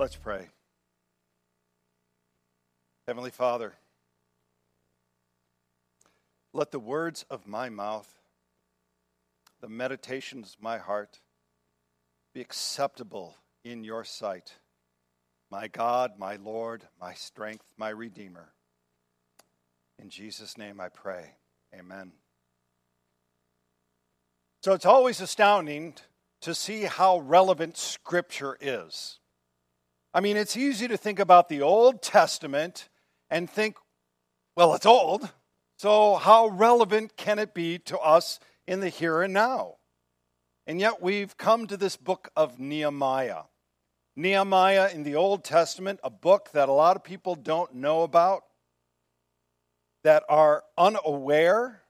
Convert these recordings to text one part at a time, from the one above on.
Let's pray. Heavenly Father, let the words of my mouth, the meditations of my heart, be acceptable in your sight, my God, my Lord, my strength, my Redeemer. In Jesus' name I pray. Amen. So it's always astounding to see how relevant Scripture is. I mean, it's easy to think about the Old Testament and think, well, it's old, so how relevant can it be to us in the here and now? And yet we've come to this book of Nehemiah. Nehemiah in the Old Testament, a book that a lot of people don't know about, that are unaware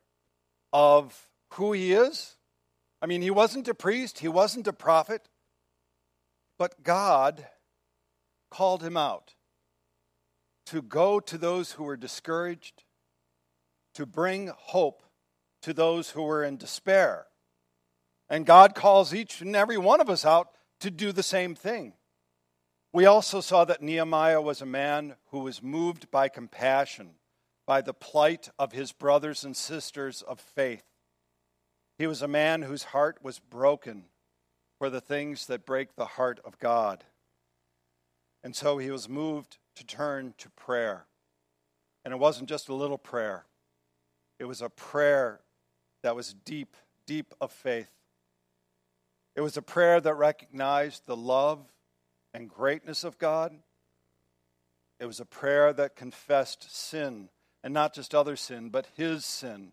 of who he is. I mean, he wasn't a priest, he wasn't a prophet, but God called him out to go to those who were discouraged, to bring hope to those who were in despair. And God calls each and every one of us out to do the same thing. We also saw that Nehemiah was a man who was moved by compassion, by the plight of his brothers and sisters of faith. He was a man whose heart was broken for the things that break the heart of God. And so he was moved to turn to prayer. And it wasn't just a little prayer, it was a prayer that was deep, deep of faith. It was a prayer that recognized the love and greatness of God. It was a prayer that confessed sin, and not just other sin, but his sin.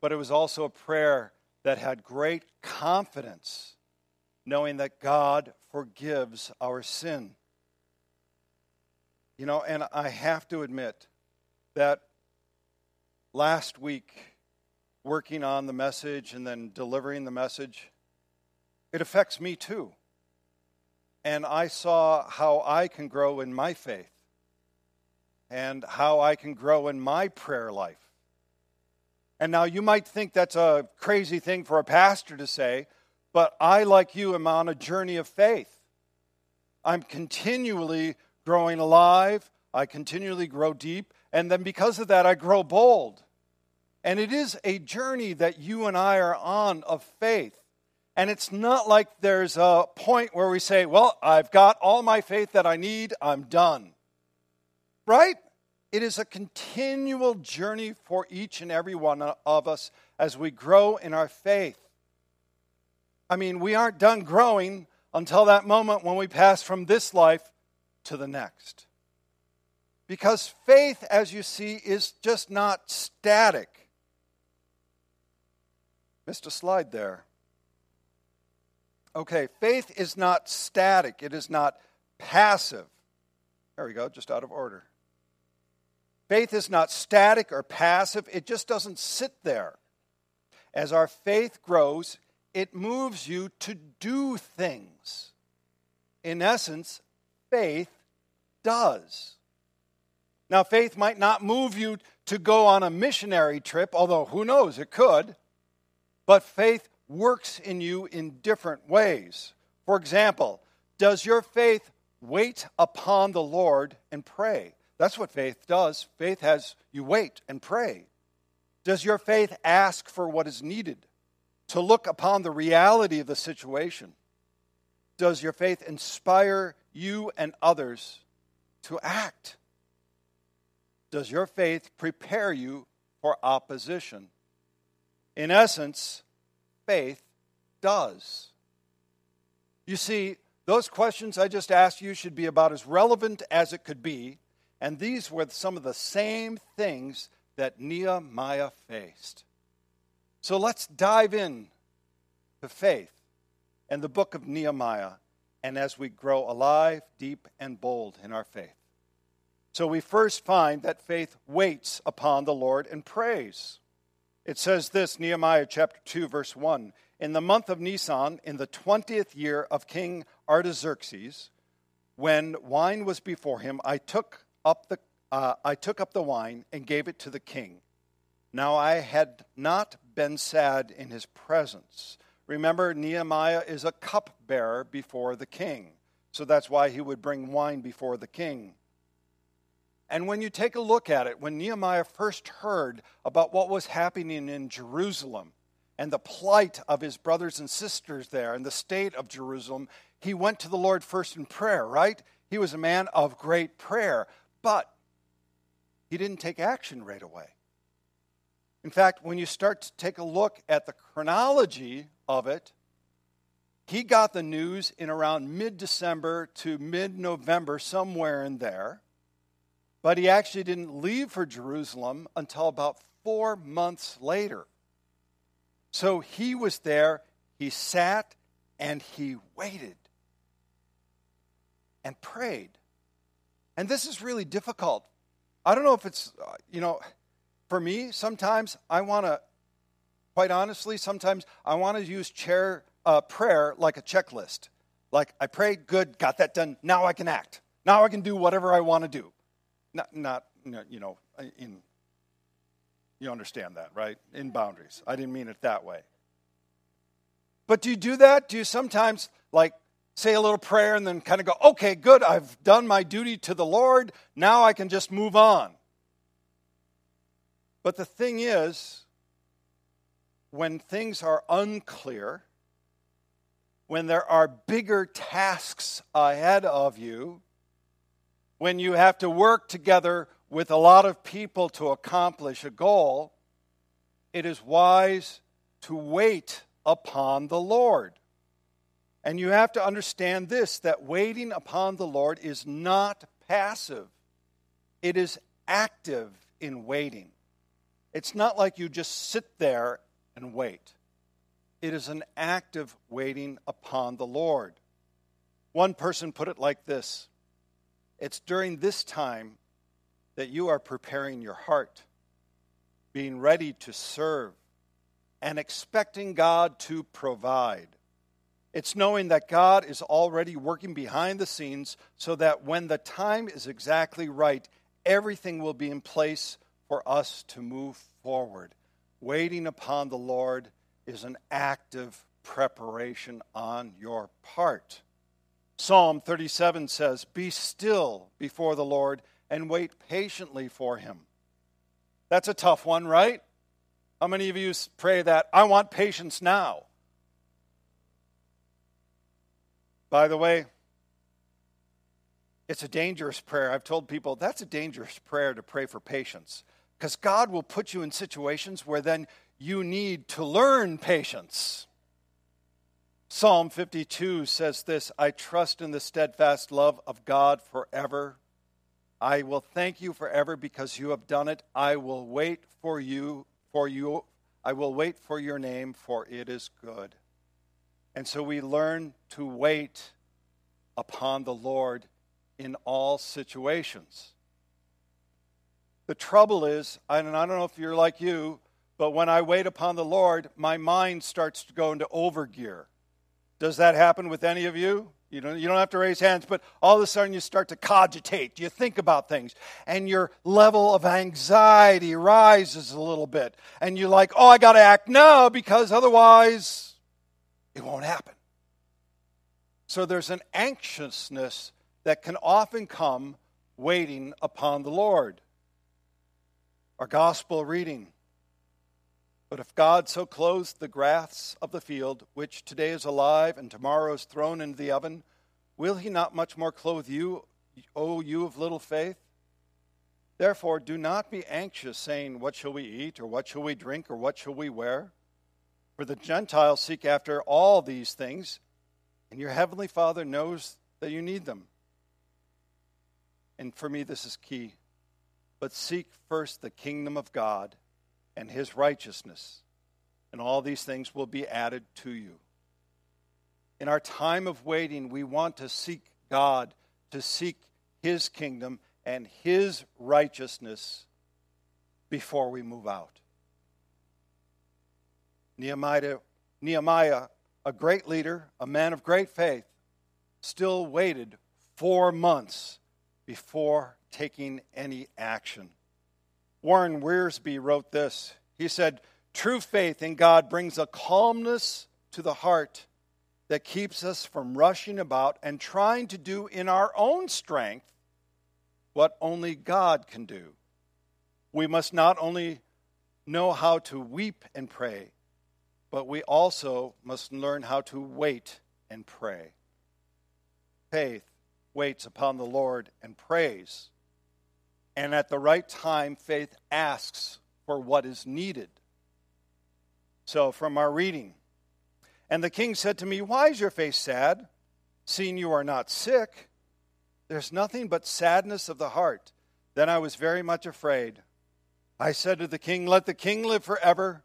But it was also a prayer that had great confidence, knowing that God forgives our sin. You know, and I have to admit that last week, working on the message and then delivering the message, it affects me too. And I saw how I can grow in my faith and how I can grow in my prayer life. And now you might think that's a crazy thing for a pastor to say, but I, like you, am on a journey of faith. I'm continually growing alive. I continually grow deep. And then because of that, I grow bold. And it is a journey that you and I are on of faith. And it's not like there's a point where we say, well, I've got all my faith that I need, I'm done. Right? It is a continual journey for each and every one of us as we grow in our faith. I mean, we aren't done growing until that moment when we pass from this life to the next. Because faith, as you see, is just not static. Missed a slide there. Okay, faith is not static, it is not passive. There we go, just out of order. Faith is not static or passive, it just doesn't sit there. As our faith grows, it moves you to do things. In essence, faith does. Now, faith might not move you to go on a missionary trip, although who knows, it could. But faith works in you in different ways. For example, does your faith wait upon the Lord and pray? That's what faith does. Faith has you wait and pray. Does your faith ask for what is needed? To look upon the reality of the situation? Does your faith inspire you and others to act? Does your faith prepare you for opposition? In essence, faith does. You see, those questions I just asked you should be about as relevant as it could be, and these were some of the same things that Nehemiah faced. So let's dive in to faith and the book of Nehemiah and as we grow alive, deep, and bold in our faith. So we first find that faith waits upon the Lord and prays. It says this, Nehemiah chapter 2, verse 1 In the month of Nisan, in the 20th year of King Artaxerxes, when wine was before him, I took up the, uh, I took up the wine and gave it to the king. Now I had not been sad in his presence Remember, Nehemiah is a cupbearer before the king. So that's why he would bring wine before the king. And when you take a look at it, when Nehemiah first heard about what was happening in Jerusalem and the plight of his brothers and sisters there and the state of Jerusalem, he went to the Lord first in prayer, right? He was a man of great prayer, but he didn't take action right away. In fact, when you start to take a look at the chronology of it, he got the news in around mid December to mid November, somewhere in there. But he actually didn't leave for Jerusalem until about four months later. So he was there, he sat, and he waited and prayed. And this is really difficult. I don't know if it's, uh, you know, for me, sometimes I want to, quite honestly, sometimes I want to use chair uh, prayer like a checklist. Like I prayed, good, got that done. Now I can act. Now I can do whatever I want to do. Not, not, you know, in, you understand that, right? In boundaries. I didn't mean it that way. But do you do that? Do you sometimes like say a little prayer and then kind of go, okay, good, I've done my duty to the Lord. Now I can just move on. But the thing is, when things are unclear, when there are bigger tasks ahead of you, when you have to work together with a lot of people to accomplish a goal, it is wise to wait upon the Lord. And you have to understand this that waiting upon the Lord is not passive, it is active in waiting. It's not like you just sit there and wait. It is an active waiting upon the Lord. One person put it like this It's during this time that you are preparing your heart, being ready to serve, and expecting God to provide. It's knowing that God is already working behind the scenes so that when the time is exactly right, everything will be in place for us to move forward. Waiting upon the Lord is an active preparation on your part. Psalm 37 says, Be still before the Lord and wait patiently for him. That's a tough one, right? How many of you pray that? I want patience now. By the way, it's a dangerous prayer. I've told people that's a dangerous prayer to pray for patience because God will put you in situations where then you need to learn patience. Psalm 52 says this I trust in the steadfast love of God forever. I will thank you forever because you have done it. I will wait for you, for you. I will wait for your name, for it is good. And so we learn to wait upon the Lord in all situations. The trouble is, and I don't know if you're like you, but when I wait upon the Lord, my mind starts to go into overgear. Does that happen with any of you? You don't, you don't have to raise hands, but all of a sudden you start to cogitate. You think about things, and your level of anxiety rises a little bit. And you're like, oh, I got to act now because otherwise it won't happen. So there's an anxiousness that can often come waiting upon the Lord. Our gospel reading. But if God so clothes the grass of the field, which today is alive and tomorrow is thrown into the oven, will he not much more clothe you, O you of little faith? Therefore, do not be anxious, saying, What shall we eat, or what shall we drink, or what shall we wear? For the Gentiles seek after all these things, and your heavenly Father knows that you need them. And for me, this is key. But seek first the kingdom of God and his righteousness, and all these things will be added to you. In our time of waiting, we want to seek God, to seek his kingdom and his righteousness before we move out. Nehemiah, Nehemiah, a great leader, a man of great faith, still waited four months before taking any action. Warren Wiersbe wrote this. He said, True faith in God brings a calmness to the heart that keeps us from rushing about and trying to do in our own strength what only God can do. We must not only know how to weep and pray, but we also must learn how to wait and pray. Faith waits upon the Lord and prays. And at the right time, faith asks for what is needed. So, from our reading, and the king said to me, Why is your face sad, seeing you are not sick? There's nothing but sadness of the heart. Then I was very much afraid. I said to the king, Let the king live forever.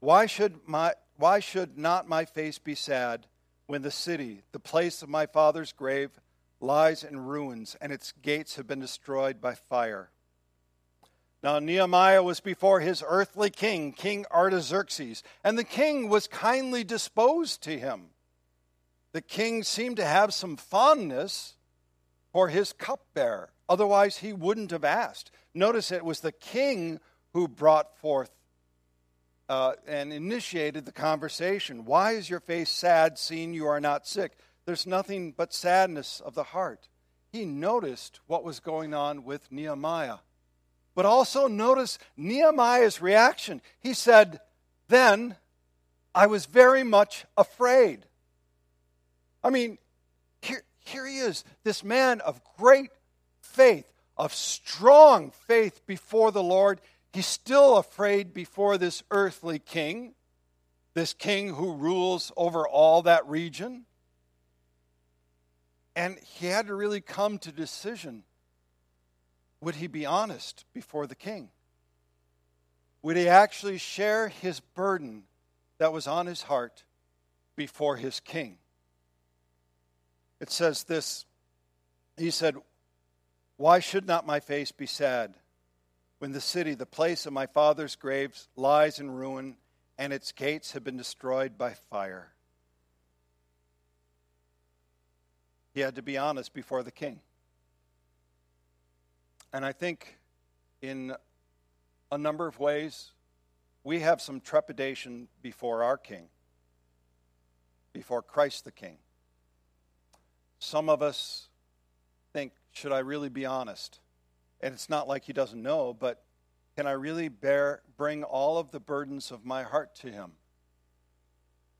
Why should, my, why should not my face be sad when the city, the place of my father's grave, lies in ruins and its gates have been destroyed by fire? Now, Nehemiah was before his earthly king, King Artaxerxes, and the king was kindly disposed to him. The king seemed to have some fondness for his cupbearer. Otherwise, he wouldn't have asked. Notice it was the king who brought forth uh, and initiated the conversation. Why is your face sad, seeing you are not sick? There's nothing but sadness of the heart. He noticed what was going on with Nehemiah. But also notice Nehemiah's reaction. He said, Then I was very much afraid. I mean, here, here he is, this man of great faith, of strong faith before the Lord. He's still afraid before this earthly king, this king who rules over all that region. And he had to really come to decision would he be honest before the king? Would he actually share his burden that was on his heart before his king? It says this He said, Why should not my face be sad when the city, the place of my father's graves, lies in ruin and its gates have been destroyed by fire? He had to be honest before the king. And I think in a number of ways, we have some trepidation before our King, before Christ the King. Some of us think, should I really be honest? And it's not like he doesn't know, but can I really bear bring all of the burdens of my heart to him?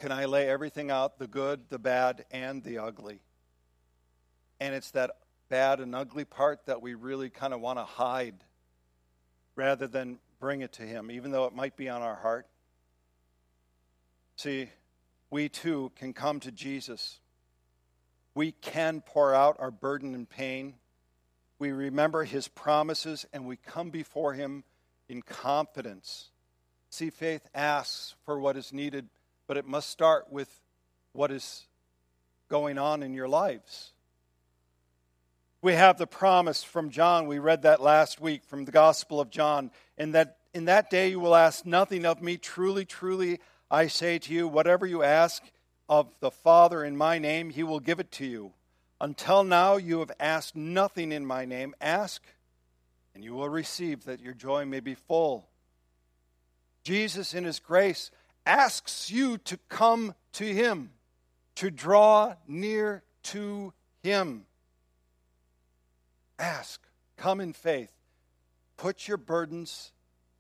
Can I lay everything out, the good, the bad, and the ugly? And it's that bad and ugly part that we really kind of want to hide rather than bring it to Him, even though it might be on our heart. See, we too can come to Jesus. We can pour out our burden and pain. We remember His promises and we come before Him in confidence. See, faith asks for what is needed, but it must start with what is going on in your lives. We have the promise from John. We read that last week from the Gospel of John. In that, in that day you will ask nothing of me. Truly, truly, I say to you, whatever you ask of the Father in my name, he will give it to you. Until now you have asked nothing in my name. Ask, and you will receive, that your joy may be full. Jesus, in his grace, asks you to come to him, to draw near to him. Ask, come in faith. Put your burdens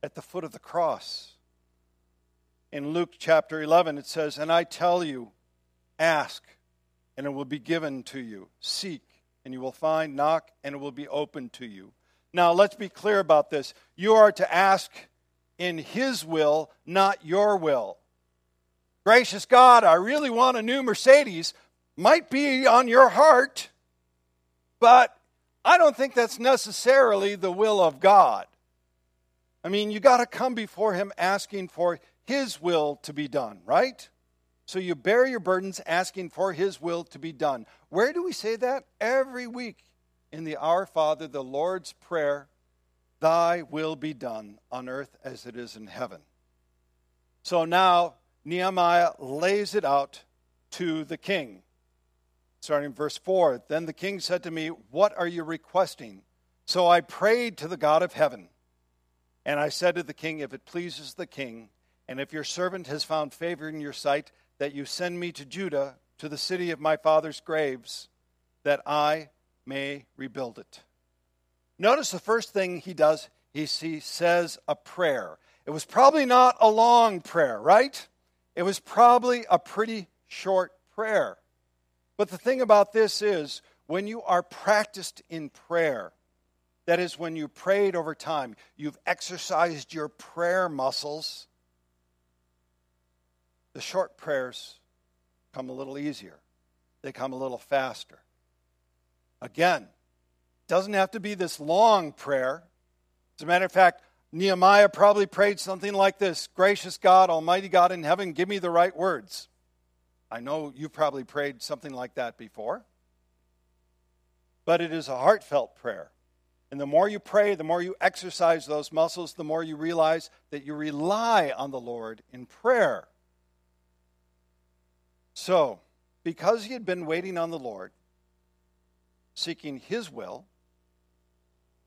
at the foot of the cross. In Luke chapter 11, it says, And I tell you, ask, and it will be given to you. Seek, and you will find. Knock, and it will be opened to you. Now, let's be clear about this. You are to ask in His will, not your will. Gracious God, I really want a new Mercedes. Might be on your heart, but I don't think that's necessarily the will of God. I mean, you got to come before Him asking for His will to be done, right? So you bear your burdens asking for His will to be done. Where do we say that? Every week in the Our Father, the Lord's Prayer, Thy will be done on earth as it is in heaven. So now Nehemiah lays it out to the king starting verse 4. Then the king said to me, What are you requesting? So I prayed to the God of heaven. And I said to the king, If it pleases the king, and if your servant has found favor in your sight, that you send me to Judah, to the city of my father's graves, that I may rebuild it. Notice the first thing he does, he, he says a prayer. It was probably not a long prayer, right? It was probably a pretty short prayer. But the thing about this is, when you are practiced in prayer, that is, when you prayed over time, you've exercised your prayer muscles, the short prayers come a little easier, they come a little faster. Again, doesn't have to be this long prayer. As a matter of fact, Nehemiah probably prayed something like this Gracious God, Almighty God in heaven, give me the right words. I know you've probably prayed something like that before. But it is a heartfelt prayer. And the more you pray, the more you exercise those muscles, the more you realize that you rely on the Lord in prayer. So, because he had been waiting on the Lord, seeking his will,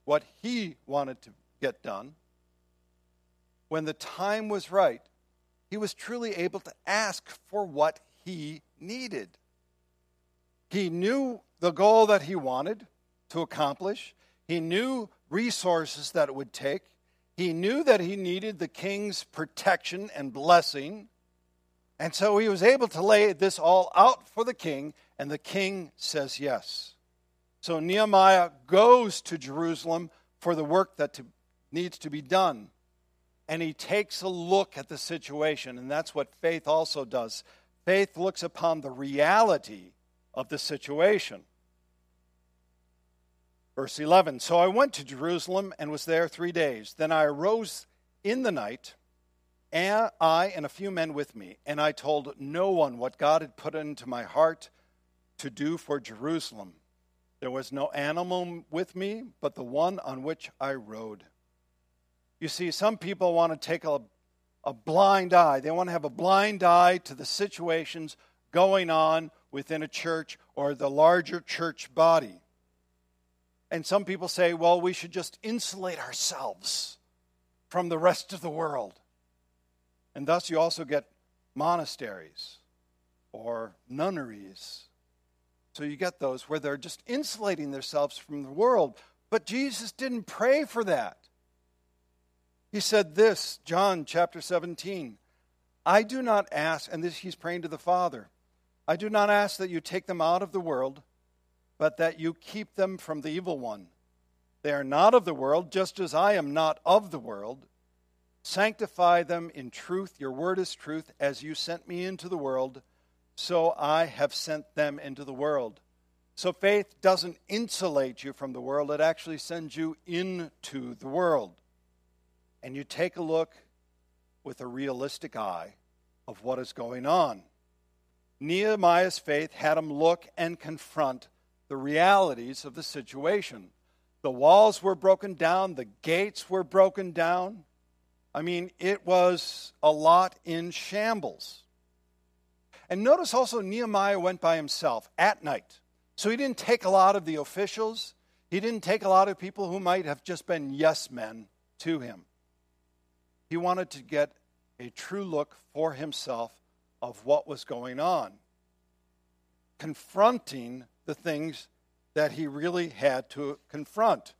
what he wanted to get done, when the time was right, he was truly able to ask for what he needed. He knew the goal that he wanted to accomplish, he knew resources that it would take, he knew that he needed the king's protection and blessing. And so he was able to lay this all out for the king, and the king says yes. So Nehemiah goes to Jerusalem for the work that to, needs to be done. And he takes a look at the situation, and that's what faith also does. Faith looks upon the reality of the situation. Verse 11 So I went to Jerusalem and was there three days. Then I arose in the night, and I and a few men with me, and I told no one what God had put into my heart to do for Jerusalem. There was no animal with me but the one on which I rode. You see, some people want to take a a blind eye. They want to have a blind eye to the situations going on within a church or the larger church body. And some people say, well, we should just insulate ourselves from the rest of the world. And thus you also get monasteries or nunneries. So you get those where they're just insulating themselves from the world. But Jesus didn't pray for that. He said this, John chapter 17 I do not ask, and this he's praying to the Father, I do not ask that you take them out of the world, but that you keep them from the evil one. They are not of the world, just as I am not of the world. Sanctify them in truth. Your word is truth. As you sent me into the world, so I have sent them into the world. So faith doesn't insulate you from the world, it actually sends you into the world and you take a look with a realistic eye of what is going on. Nehemiah's faith had him look and confront the realities of the situation. The walls were broken down, the gates were broken down. I mean, it was a lot in shambles. And notice also, Nehemiah went by himself at night. So he didn't take a lot of the officials, he didn't take a lot of people who might have just been yes men to him. He wanted to get a true look for himself of what was going on, confronting the things that he really had to confront,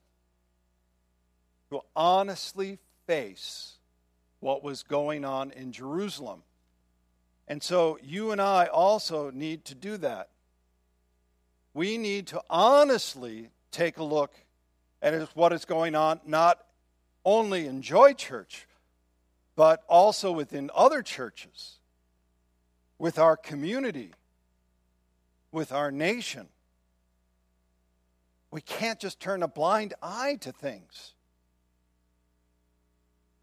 to honestly face what was going on in Jerusalem. And so you and I also need to do that. We need to honestly take a look at what is going on, not only in Joy Church, but also within other churches, with our community, with our nation. We can't just turn a blind eye to things.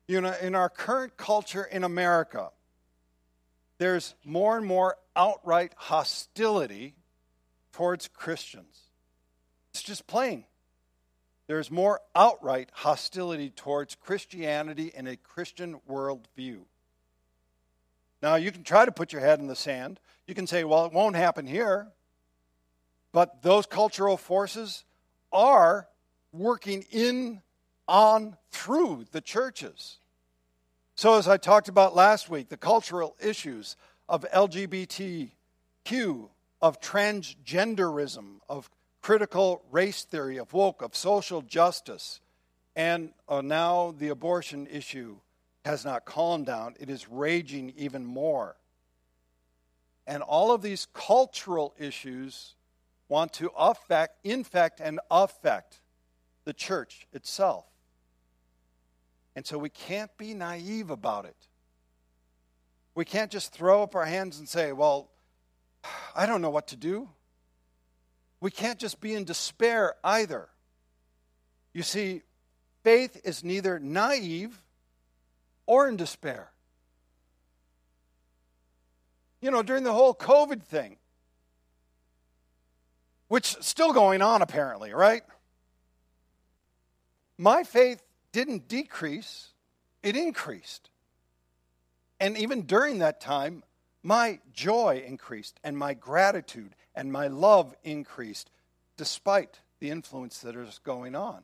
You know, in our current culture in America, there's more and more outright hostility towards Christians. It's just plain there's more outright hostility towards Christianity and a Christian worldview. Now, you can try to put your head in the sand. You can say, well, it won't happen here. But those cultural forces are working in, on, through the churches. So, as I talked about last week, the cultural issues of LGBTQ of transgenderism, of critical race theory, of woke, of social justice. And uh, now the abortion issue has not calmed down, it is raging even more. And all of these cultural issues want to affect, infect, and affect the church itself. And so we can't be naive about it. We can't just throw up our hands and say, well, I don't know what to do. We can't just be in despair either. You see, faith is neither naive or in despair. You know, during the whole COVID thing, which still going on apparently, right? My faith didn't decrease, it increased. And even during that time, my joy increased and my gratitude and my love increased despite the influence that is going on.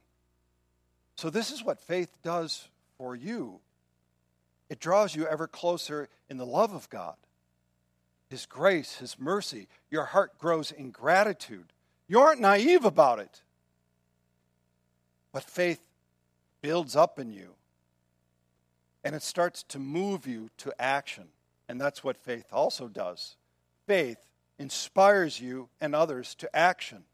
So, this is what faith does for you it draws you ever closer in the love of God, His grace, His mercy. Your heart grows in gratitude. You aren't naive about it. But faith builds up in you and it starts to move you to action. And that's what faith also does. Faith inspires you and others to action.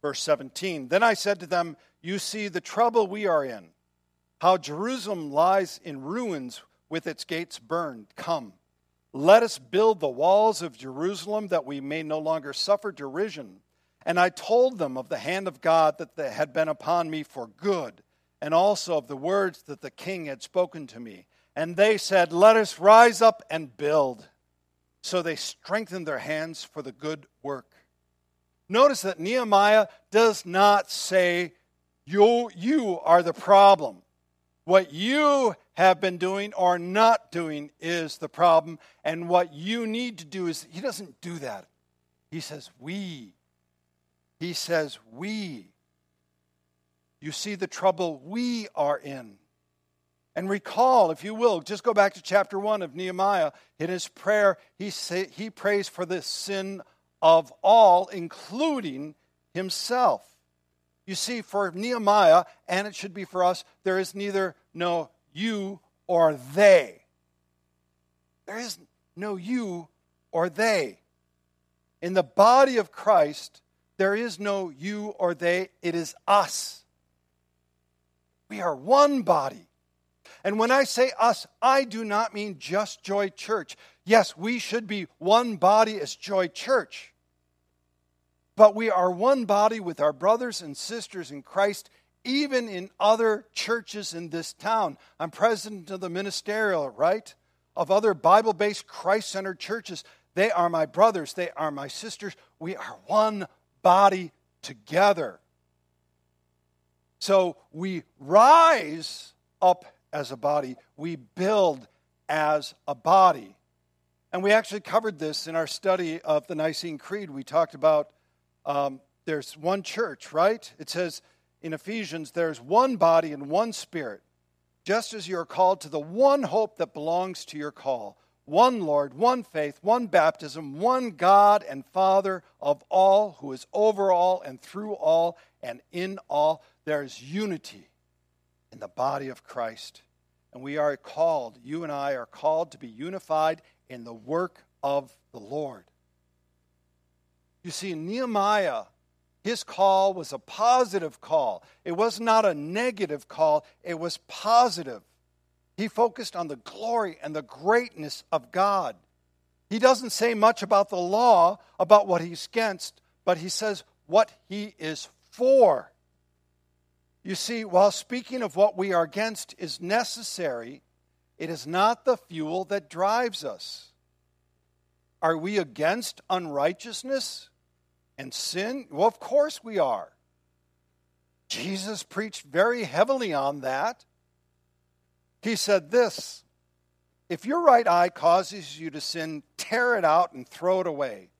Verse 17 Then I said to them, You see the trouble we are in, how Jerusalem lies in ruins with its gates burned. Come, let us build the walls of Jerusalem that we may no longer suffer derision. And I told them of the hand of God that had been upon me for good, and also of the words that the king had spoken to me. And they said, Let us rise up and build. So they strengthened their hands for the good work. Notice that Nehemiah does not say, You, you are the problem. What you have been doing or not doing is the problem. And what you need to do is, he doesn't do that. He says, We. He says, We. You see the trouble we are in. And recall, if you will, just go back to chapter 1 of Nehemiah. In his prayer, he, say, he prays for the sin of all, including himself. You see, for Nehemiah, and it should be for us, there is neither no you or they. There is no you or they. In the body of Christ, there is no you or they, it is us. We are one body. And when I say us, I do not mean just Joy Church. Yes, we should be one body as Joy Church. But we are one body with our brothers and sisters in Christ, even in other churches in this town. I'm president of the ministerial, right? Of other Bible based, Christ centered churches. They are my brothers, they are my sisters. We are one body together. So we rise up as a body, we build as a body. And we actually covered this in our study of the Nicene Creed. We talked about um, there's one church, right? It says in Ephesians, there's one body and one spirit, just as you are called to the one hope that belongs to your call one Lord, one faith, one baptism, one God and Father of all, who is over all and through all and in all. There's unity in the body of Christ. And we are called, you and I are called to be unified in the work of the Lord. You see, Nehemiah, his call was a positive call. It was not a negative call, it was positive. He focused on the glory and the greatness of God. He doesn't say much about the law, about what he's against, but he says what he is for. You see, while speaking of what we are against is necessary, it is not the fuel that drives us. Are we against unrighteousness and sin? Well, of course we are. Jesus preached very heavily on that. He said this If your right eye causes you to sin, tear it out and throw it away.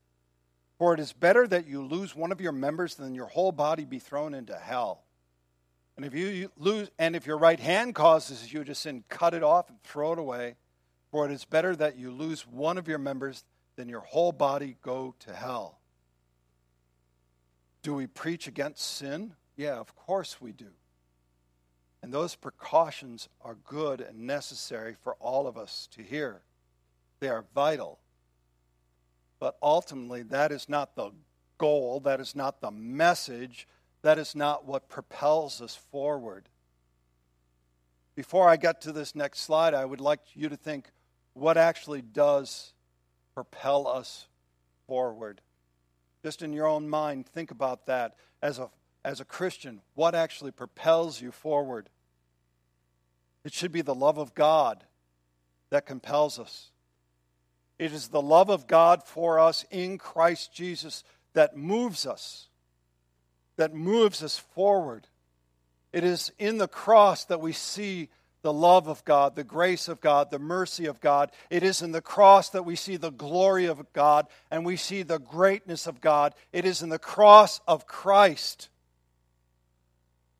For it is better that you lose one of your members than your whole body be thrown into hell. And if you lose and if your right hand causes you to sin, cut it off and throw it away. For it is better that you lose one of your members than your whole body go to hell. Do we preach against sin? Yeah, of course we do. And those precautions are good and necessary for all of us to hear. They are vital. But ultimately, that is not the goal, that is not the message, that is not what propels us forward. Before I get to this next slide, I would like you to think what actually does propel us forward. Just in your own mind, think about that. As a, as a Christian, what actually propels you forward? It should be the love of God that compels us. It is the love of God for us in Christ Jesus that moves us, that moves us forward. It is in the cross that we see the love of God, the grace of God, the mercy of God. It is in the cross that we see the glory of God and we see the greatness of God. It is in the cross of Christ.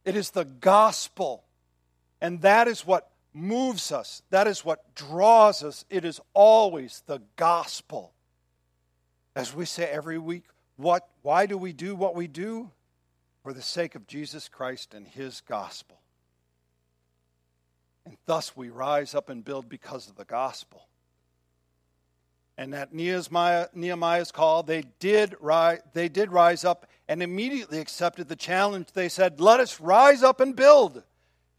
It is the gospel. And that is what moves us, that is what draws us. It is always the gospel. As we say every week, what, why do we do what we do? For the sake of Jesus Christ and his gospel. And thus we rise up and build because of the gospel. And at Nehemiah, Nehemiah's call, they did, rise, they did rise up and immediately accepted the challenge. They said, Let us rise up and build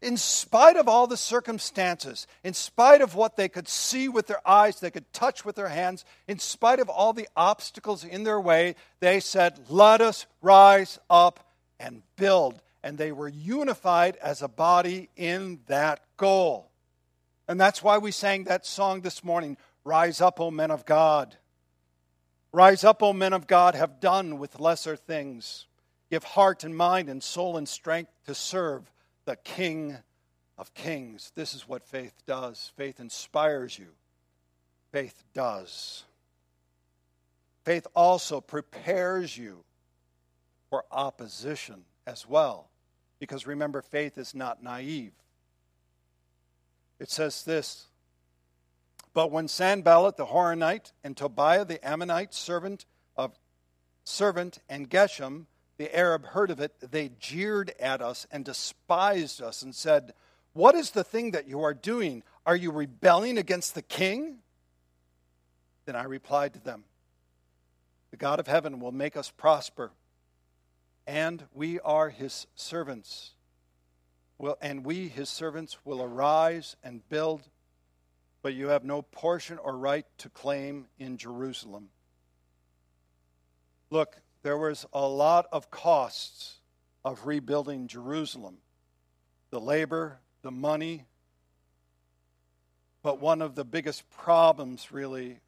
in spite of all the circumstances, in spite of what they could see with their eyes, they could touch with their hands, in spite of all the obstacles in their way, they said, Let us rise up and build. And they were unified as a body in that goal. And that's why we sang that song this morning Rise up, O men of God. Rise up, O men of God, have done with lesser things. Give heart and mind and soul and strength to serve the King of Kings. This is what faith does. Faith inspires you, faith does. Faith also prepares you for opposition as well. Because remember, faith is not naive. It says this But when Sanballat the Horonite and Tobiah the Ammonite servant of servant and Geshem the Arab heard of it, they jeered at us and despised us and said, What is the thing that you are doing? Are you rebelling against the king? Then I replied to them, The God of heaven will make us prosper, and we are his servants. Will, and we, his servants, will arise and build, but you have no portion or right to claim in Jerusalem. Look, there was a lot of costs of rebuilding Jerusalem the labor, the money. But one of the biggest problems really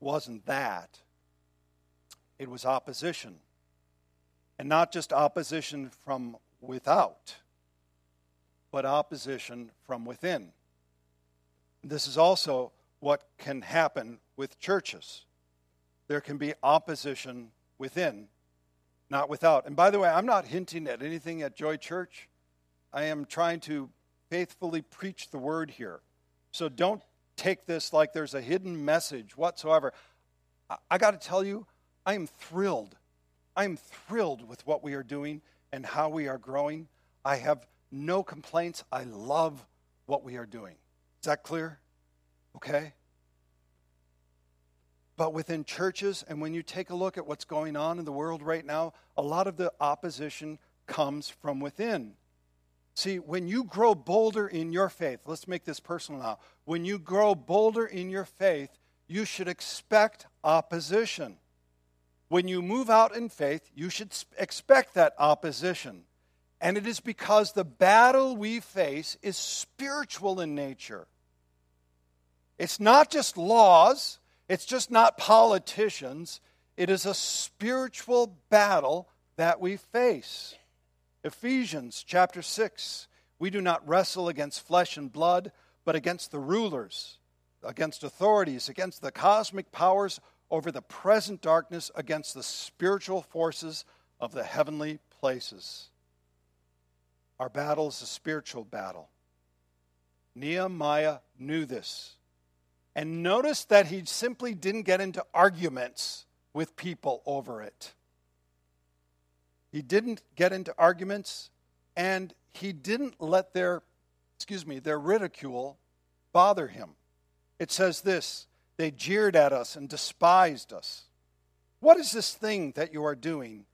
wasn't that, it was opposition. And not just opposition from without, but opposition from within. This is also what can happen with churches. There can be opposition within, not without. And by the way, I'm not hinting at anything at Joy Church. I am trying to faithfully preach the word here. So don't take this like there's a hidden message whatsoever. I, I got to tell you, I am thrilled. I am thrilled with what we are doing and how we are growing. I have no complaints. I love what we are doing. Is that clear? Okay? But within churches, and when you take a look at what's going on in the world right now, a lot of the opposition comes from within. See, when you grow bolder in your faith, let's make this personal now. When you grow bolder in your faith, you should expect opposition. When you move out in faith, you should expect that opposition. And it is because the battle we face is spiritual in nature. It's not just laws, it's just not politicians, it is a spiritual battle that we face. Ephesians chapter 6 We do not wrestle against flesh and blood, but against the rulers, against authorities, against the cosmic powers over the present darkness, against the spiritual forces of the heavenly places. Our battle is a spiritual battle. Nehemiah knew this. And notice that he simply didn't get into arguments with people over it. He didn't get into arguments and he didn't let their excuse me, their ridicule bother him. It says this, they jeered at us and despised us. What is this thing that you are doing?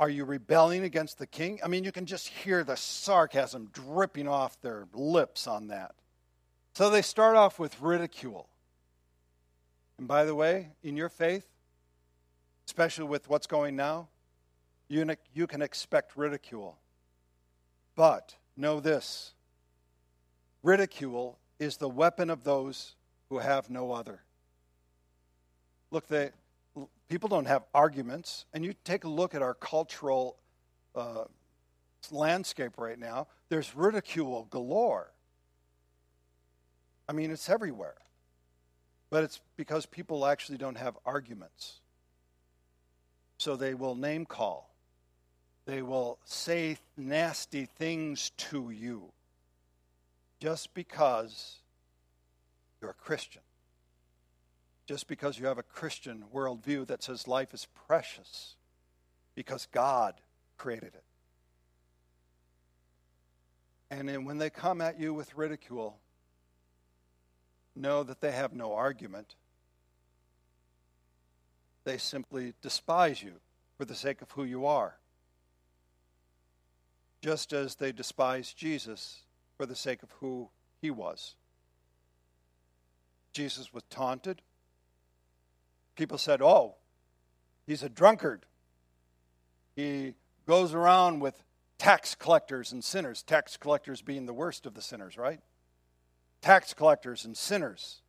Are you rebelling against the king? I mean, you can just hear the sarcasm dripping off their lips on that. So they start off with ridicule. And by the way, in your faith, especially with what's going now, you, you can expect ridicule. But know this ridicule is the weapon of those who have no other. Look, they, people don't have arguments. And you take a look at our cultural uh, landscape right now, there's ridicule galore. I mean, it's everywhere. But it's because people actually don't have arguments. So they will name call, they will say nasty things to you just because you're a Christian. Just because you have a Christian worldview that says life is precious because God created it. And then when they come at you with ridicule, know that they have no argument. They simply despise you for the sake of who you are. Just as they despise Jesus for the sake of who he was. Jesus was taunted. People said, Oh, he's a drunkard. He goes around with tax collectors and sinners, tax collectors being the worst of the sinners, right? tax collectors and sinners.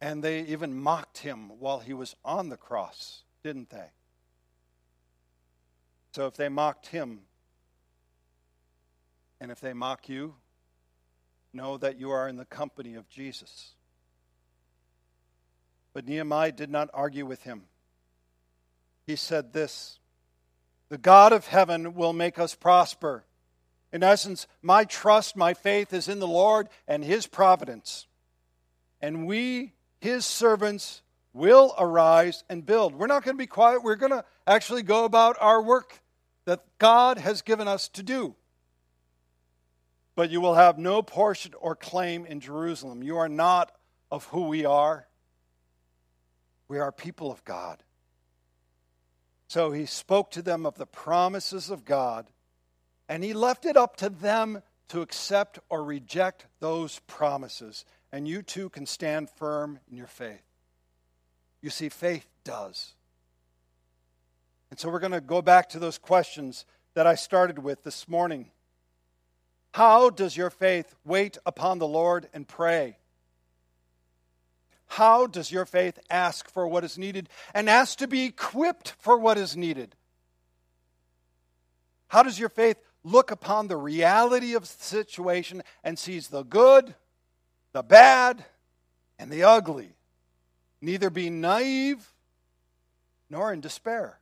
And they even mocked him while he was on the cross, didn't they? So if they mocked him, and if they mock you, know that you are in the company of Jesus. But Nehemiah did not argue with him. He said this The God of heaven will make us prosper in essence, my trust, my faith is in the Lord and His providence. And we, His servants, will arise and build. We're not going to be quiet. We're going to actually go about our work that God has given us to do. But you will have no portion or claim in Jerusalem. You are not of who we are. We are people of God. So he spoke to them of the promises of God and he left it up to them to accept or reject those promises. And you too can stand firm in your faith. You see, faith does. And so we're going to go back to those questions that I started with this morning. How does your faith wait upon the Lord and pray? How does your faith ask for what is needed and ask to be equipped for what is needed? How does your faith look upon the reality of the situation and sees the good, the bad, and the ugly, neither being naive nor in despair.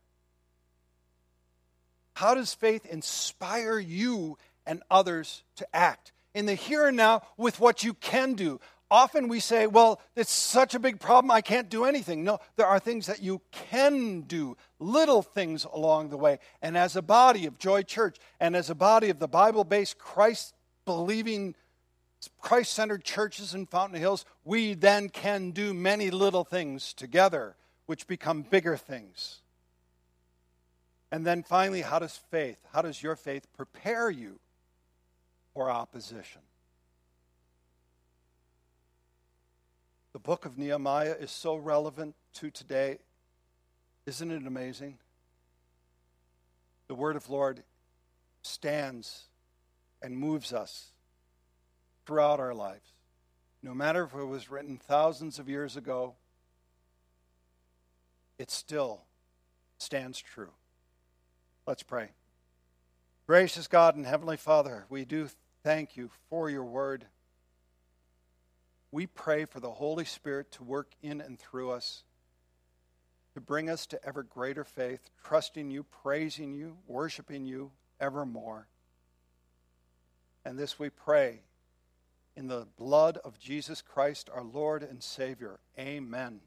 How does faith inspire you and others to act in the here and now with what you can do? Often we say, well, it's such a big problem, I can't do anything. No, there are things that you can do, little things along the way. And as a body of Joy Church and as a body of the Bible based, Christ believing, Christ centered churches in Fountain Hills, we then can do many little things together, which become bigger things. And then finally, how does faith, how does your faith prepare you for opposition? The book of Nehemiah is so relevant to today. Isn't it amazing? The word of Lord stands and moves us throughout our lives. No matter if it was written thousands of years ago, it still stands true. Let's pray. Gracious God and Heavenly Father, we do thank you for your word we pray for the Holy Spirit to work in and through us, to bring us to ever greater faith, trusting you, praising you, worshiping you evermore. And this we pray in the blood of Jesus Christ, our Lord and Savior. Amen.